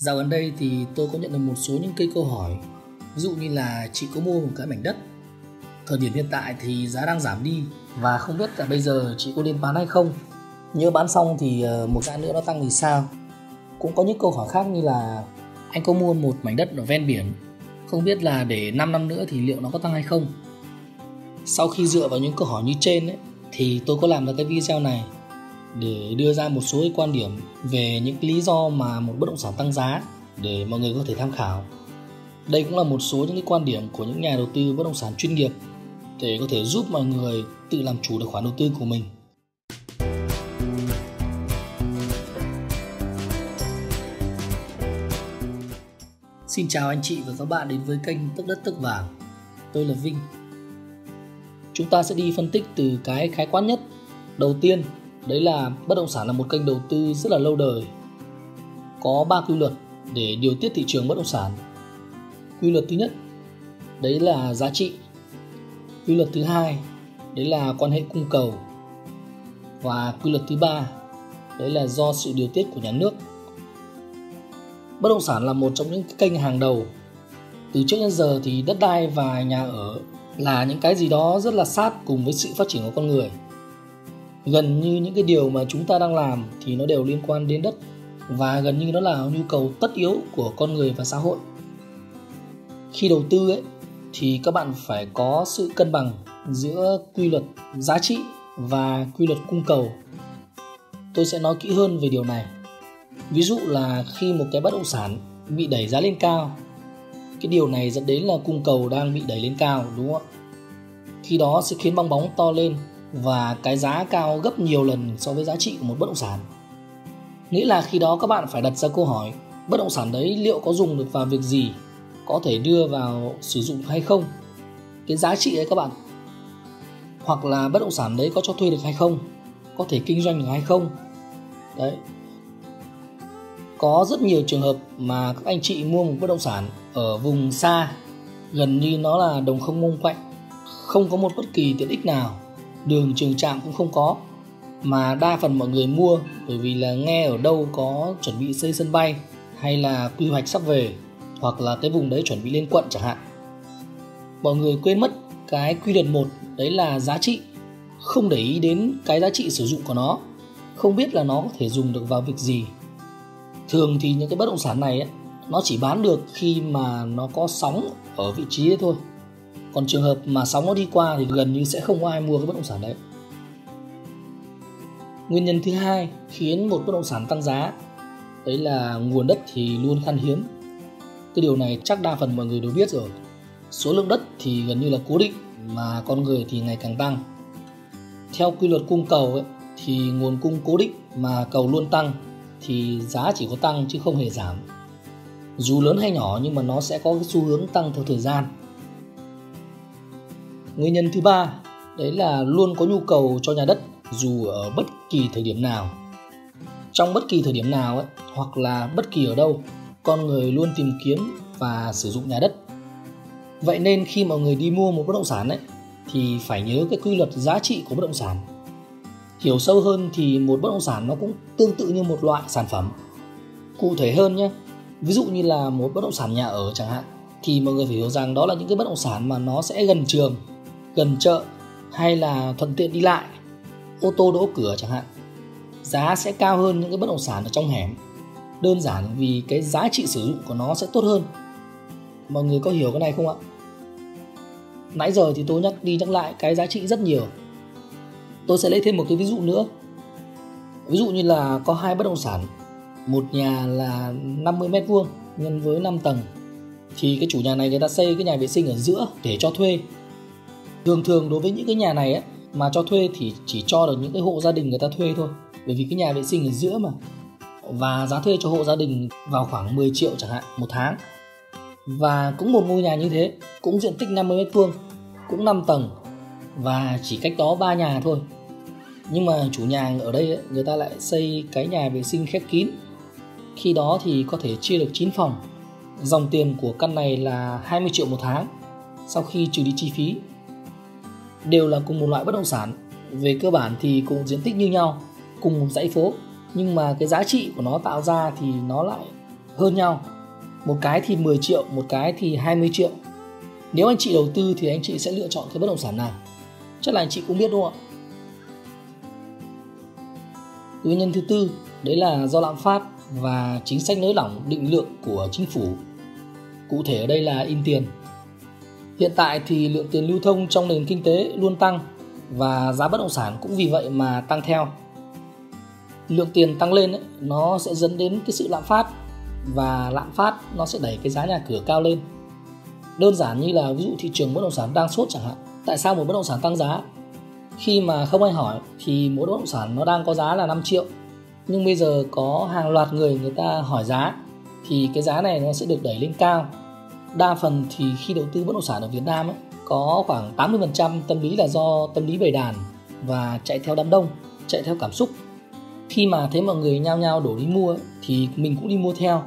Dạo gần đây thì tôi có nhận được một số những cây câu hỏi. Ví dụ như là chị có mua một cái mảnh đất? Thời điểm hiện tại thì giá đang giảm đi Và không biết là bây giờ chị có nên bán hay không? Nhớ bán xong thì ờ, một giá nữa nó tăng thì sao? Cũng có những câu hỏi khác như là Anh có mua một mảnh đất ở ven biển? Không biết là để 5 năm nữa thì liệu nó có tăng hay không? Sau khi dựa vào những câu hỏi như trên ấy, Thì tôi có làm được cái video này để đưa ra một số quan điểm về những lý do mà một bất động sản tăng giá để mọi người có thể tham khảo. Đây cũng là một số những cái quan điểm của những nhà đầu tư bất động sản chuyên nghiệp để có thể giúp mọi người tự làm chủ được khoản đầu tư của mình. Xin chào anh chị và các bạn đến với kênh Tức Đất Tức Vàng. Tôi là Vinh. Chúng ta sẽ đi phân tích từ cái khái quát nhất. Đầu tiên đấy là bất động sản là một kênh đầu tư rất là lâu đời, có ba quy luật để điều tiết thị trường bất động sản. Quy luật thứ nhất, đấy là giá trị. Quy luật thứ hai, đấy là quan hệ cung cầu. Và quy luật thứ ba, đấy là do sự điều tiết của nhà nước. Bất động sản là một trong những kênh hàng đầu. Từ trước đến giờ thì đất đai và nhà ở là những cái gì đó rất là sát cùng với sự phát triển của con người gần như những cái điều mà chúng ta đang làm thì nó đều liên quan đến đất. Và gần như nó là nhu cầu tất yếu của con người và xã hội. Khi đầu tư ấy, thì các bạn phải có sự cân bằng giữa quy luật giá trị và quy luật cung cầu. Tôi sẽ nói kỹ hơn về điều này. Ví dụ là khi một cái bất động sản bị đẩy giá lên cao, cái điều này dẫn đến là cung cầu đang bị đẩy lên cao, đúng không ạ? Khi đó sẽ khiến bong bóng to lên và cái giá cao gấp nhiều lần so với giá trị của một bất động sản. Nghĩa là khi đó các bạn phải đặt ra câu hỏi bất động sản đấy liệu có dùng được vào việc gì, có thể đưa vào sử dụng hay không, cái giá trị đấy các bạn. Hoặc là bất động sản đấy có cho thuê được hay không, có thể kinh doanh được hay không. Đấy. Có rất nhiều trường hợp mà các anh chị mua một bất động sản ở vùng xa, gần như nó là đồng không mông quạnh, không có một bất kỳ tiện ích nào đường trường trạm cũng không có mà đa phần mọi người mua bởi vì là nghe ở đâu có chuẩn bị xây sân bay hay là quy hoạch sắp về hoặc là cái vùng đấy chuẩn bị lên quận chẳng hạn. Mọi người quên mất cái quy luật một đấy là giá trị. Không để ý đến cái giá trị sử dụng của nó không biết là nó có thể dùng được vào việc gì. Thường thì những cái bất động sản này ấy, nó chỉ bán được khi mà nó có sóng ở vị trí ấy thôi còn trường hợp mà sóng nó đi qua thì gần như sẽ không có ai mua cái bất động sản đấy. Nguyên nhân thứ hai khiến một bất động sản tăng giá đấy là nguồn đất thì luôn khan hiếm. Cái điều này chắc đa phần mọi người đều biết rồi. Số lượng đất thì gần như là cố định mà con người thì ngày càng tăng. Theo quy luật cung cầu ấy, thì nguồn cung cố định mà cầu luôn tăng thì giá chỉ có tăng chứ không hề giảm. Dù lớn hay nhỏ nhưng mà nó sẽ có cái xu hướng tăng theo thời gian. Nguyên nhân thứ ba đấy là luôn có nhu cầu cho nhà đất dù ở bất kỳ thời điểm nào. Trong bất kỳ thời điểm nào ấy, hoặc là bất kỳ ở đâu, con người luôn tìm kiếm và sử dụng nhà đất. Vậy nên khi mọi người đi mua một bất động sản ấy thì phải nhớ cái quy luật giá trị của bất động sản. Hiểu sâu hơn thì một bất động sản nó cũng tương tự như một loại sản phẩm. Cụ thể hơn nhé, ví dụ như là một bất động sản nhà ở chẳng hạn thì mọi người phải hiểu rằng đó là những cái bất động sản mà nó sẽ gần trường gần chợ hay là thuận tiện đi lại, ô tô đỗ cửa chẳng hạn, giá sẽ cao hơn những cái bất động sản ở trong hẻm. Đơn giản vì cái giá trị sử dụng của nó sẽ tốt hơn. Mọi người có hiểu cái này không ạ? Nãy giờ thì tôi nhắc đi nhắc lại cái giá trị rất nhiều. Tôi sẽ lấy thêm một cái ví dụ nữa. Ví dụ như là có hai bất động sản, một nhà là 50 mét vuông nhân với 5 tầng, thì cái chủ nhà này người ta xây cái nhà vệ sinh ở giữa để cho thuê thường thường đối với những cái nhà này ấy, mà cho thuê thì chỉ cho được những cái hộ gia đình người ta thuê thôi. Bởi vì cái nhà vệ sinh ở giữa mà. Và giá thuê cho hộ gia đình vào khoảng 10 triệu chẳng hạn một tháng. Và cũng một ngôi nhà như thế cũng diện tích 50 mét vuông cũng 5 tầng. Và chỉ cách đó ba nhà thôi. Nhưng mà chủ nhà ở đây ấy, người ta lại xây cái nhà vệ sinh khép kín. Khi đó thì có thể chia được 9 phòng. Dòng tiền của căn này là 20 triệu một tháng sau khi trừ đi chi phí đều là cùng một loại bất động sản. Về cơ bản thì cùng diện tích như nhau, cùng một dãy phố, nhưng mà cái giá trị của nó tạo ra thì nó lại hơn nhau. Một cái thì 10 triệu, một cái thì 20 triệu. Nếu anh chị đầu tư thì anh chị sẽ lựa chọn cái bất động sản nào? Chắc là anh chị cũng biết đúng không ạ? Nguyên nhân thứ tư, đấy là do lạm phát và chính sách nới lỏng định lượng của chính phủ. Cụ thể ở đây là in tiền hiện tại thì lượng tiền lưu thông trong nền kinh tế luôn tăng và giá bất động sản cũng vì vậy mà tăng theo. Lượng tiền tăng lên ấy, nó sẽ dẫn đến cái sự lạm phát và lạm phát nó sẽ đẩy cái giá nhà cửa cao lên. Đơn giản như là ví dụ thị trường bất động sản đang sốt chẳng hạn. Tại sao một bất động sản tăng giá? Khi mà không ai hỏi thì mỗi bất động sản nó đang có giá là 5 triệu. Nhưng bây giờ có hàng loạt người người ta hỏi giá thì cái giá này nó sẽ được đẩy lên cao đa phần thì khi đầu tư bất động sản ở Việt Nam ấy, có khoảng 80% tâm lý là do tâm lý bầy đàn và chạy theo đám đông, chạy theo cảm xúc. Khi mà thấy mọi người nhao nhao đổ đi mua ấy, thì mình cũng đi mua theo.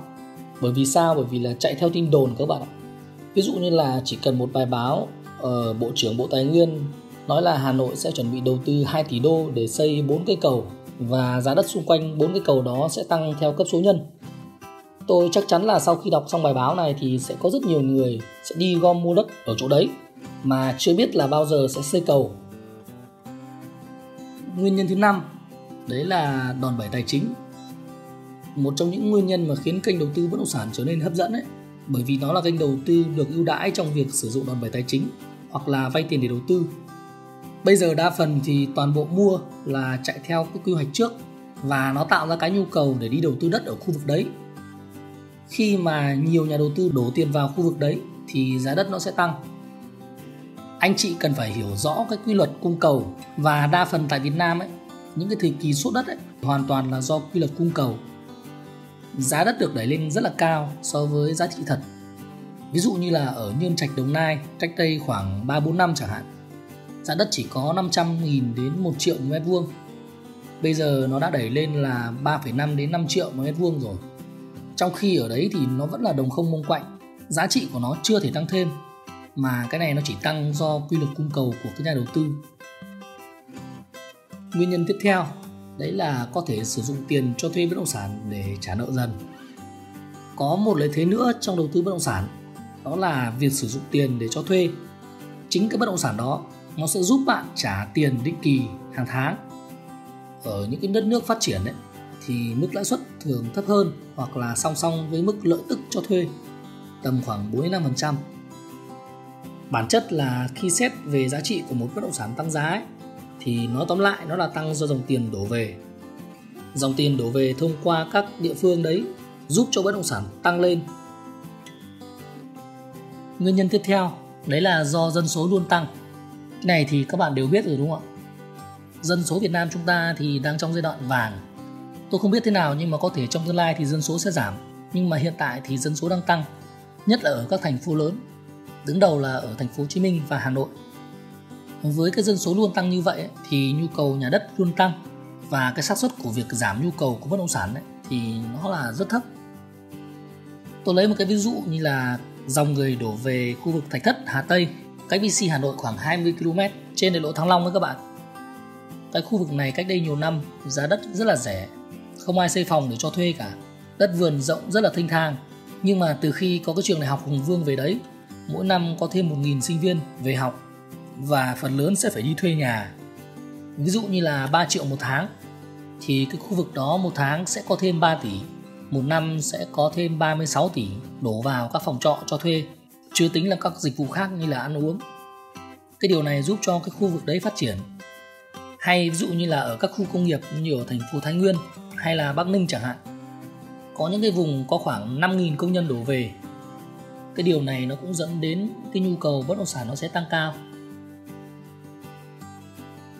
Bởi vì sao? Bởi vì là chạy theo tin đồn các bạn ạ. Ví dụ như là chỉ cần một bài báo ở Bộ trưởng Bộ Tài nguyên nói là Hà Nội sẽ chuẩn bị đầu tư 2 tỷ đô để xây 4 cây cầu và giá đất xung quanh 4 cây cầu đó sẽ tăng theo cấp số nhân. Tôi chắc chắn là sau khi đọc xong bài báo này thì sẽ có rất nhiều người sẽ đi gom mua đất ở chỗ đấy, mà chưa biết là bao giờ sẽ xây cầu. Nguyên nhân thứ năm, đấy là đòn bẩy tài chính. Một trong những nguyên nhân mà khiến kênh đầu tư bất động sản trở nên hấp dẫn ấy, bởi vì nó là kênh đầu tư được ưu đãi trong việc sử dụng đòn bẩy tài chính hoặc là vay tiền để đầu tư bây giờ đa phần thì toàn bộ mua là chạy theo cái quy hoạch trước và nó tạo ra cái nhu cầu để đi đầu tư đất ở khu vực đấy khi mà nhiều nhà đầu tư đổ tiền vào khu vực đấy thì giá đất nó sẽ tăng. Anh chị cần phải hiểu rõ cái quy luật cung cầu và đa phần tại Việt Nam ấy những cái thời kỳ sốt đất ấy hoàn toàn là do quy luật cung cầu. Giá đất được đẩy lên rất là cao so với giá trị thật. Ví dụ như là ở Nhơn Trạch Đồng Nai cách đây khoảng 3-4 năm chẳng hạn giá đất chỉ có 500.000 đến 1 triệu mét vuông. Bây giờ nó đã đẩy lên là 3,5 đến 5 triệu mét vuông rồi trong khi ở đấy thì nó vẫn là đồng không mông quạnh giá trị của nó chưa thể tăng thêm mà cái này nó chỉ tăng do quy luật cung cầu của cái nhà đầu tư. Nguyên nhân tiếp theo đấy là có thể sử dụng tiền cho thuê bất động sản để trả nợ dần. Có một lợi thế nữa trong đầu tư bất động sản đó là việc sử dụng tiền để cho thuê. Chính cái bất động sản đó nó sẽ giúp bạn trả tiền định kỳ hàng tháng. Ở những cái đất nước phát triển ấy, thì mức lãi suất thường thấp hơn hoặc là song song với mức lợi tức cho thuê tầm khoảng 4-5%. Bản chất là khi xét về giá trị của một bất động sản tăng giá ấy, thì nó tóm lại nó là tăng do dòng tiền đổ về. Dòng tiền đổ về thông qua các địa phương đấy giúp cho bất động sản tăng lên. Nguyên nhân tiếp theo đấy là do dân số luôn tăng này thì các bạn đều biết rồi đúng không ạ dân số Việt Nam chúng ta thì đang trong giai đoạn vàng tôi không biết thế nào nhưng mà có thể trong tương lai thì dân số sẽ giảm. Nhưng mà hiện tại thì dân số đang tăng nhất là ở các thành phố lớn đứng đầu là ở thành phố Hồ Chí Minh và Hà Nội. Với cái dân số luôn tăng như vậy thì nhu cầu nhà đất luôn tăng và cái xác suất của việc giảm nhu cầu của bất động sản ấy, thì nó là rất thấp. Tôi lấy một cái ví dụ như là dòng người đổ về khu vực Thạch Thất Hà Tây cách VC Hà Nội khoảng 20 km trên đại lộ Thăng Long đấy các bạn. Cái khu vực này cách đây nhiều năm giá đất rất là rẻ, không ai xây phòng để cho thuê cả. Đất vườn rộng rất là thanh thang. Nhưng mà từ khi có cái trường đại học Hùng Vương về đấy, mỗi năm có thêm 1.000 sinh viên về học và phần lớn sẽ phải đi thuê nhà. Ví dụ như là 3 triệu một tháng thì cái khu vực đó một tháng sẽ có thêm 3 tỷ, một năm sẽ có thêm 36 tỷ đổ vào các phòng trọ cho thuê chưa tính là các dịch vụ khác như là ăn uống cái điều này giúp cho cái khu vực đấy phát triển hay ví dụ như là ở các khu công nghiệp như ở thành phố Thái Nguyên hay là Bắc Ninh chẳng hạn có những cái vùng có khoảng 5.000 công nhân đổ về cái điều này nó cũng dẫn đến cái nhu cầu bất động sản nó sẽ tăng cao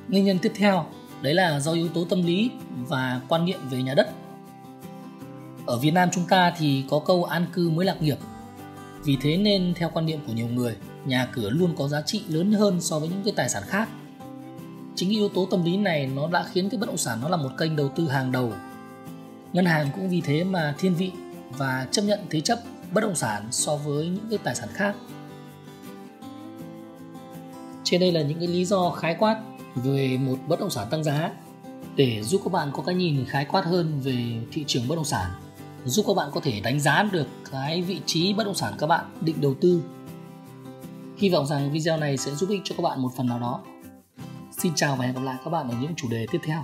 nguyên nhân tiếp theo đấy là do yếu tố tâm lý và quan niệm về nhà đất ở Việt Nam chúng ta thì có câu an cư mới lạc nghiệp vì thế nên theo quan niệm của nhiều người, nhà cửa luôn có giá trị lớn hơn so với những cái tài sản khác. Chính yếu tố tâm lý này nó đã khiến cái bất động sản nó là một kênh đầu tư hàng đầu. Ngân hàng cũng vì thế mà thiên vị và chấp nhận thế chấp bất động sản so với những cái tài sản khác. Trên đây là những cái lý do khái quát về một bất động sản tăng giá để giúp các bạn có cái nhìn khái quát hơn về thị trường bất động sản, giúp các bạn có thể đánh giá được cái vị trí bất động sản các bạn định đầu tư. Hy vọng rằng video này sẽ giúp ích cho các bạn một phần nào đó. Xin chào và hẹn gặp lại các bạn ở những chủ đề tiếp theo.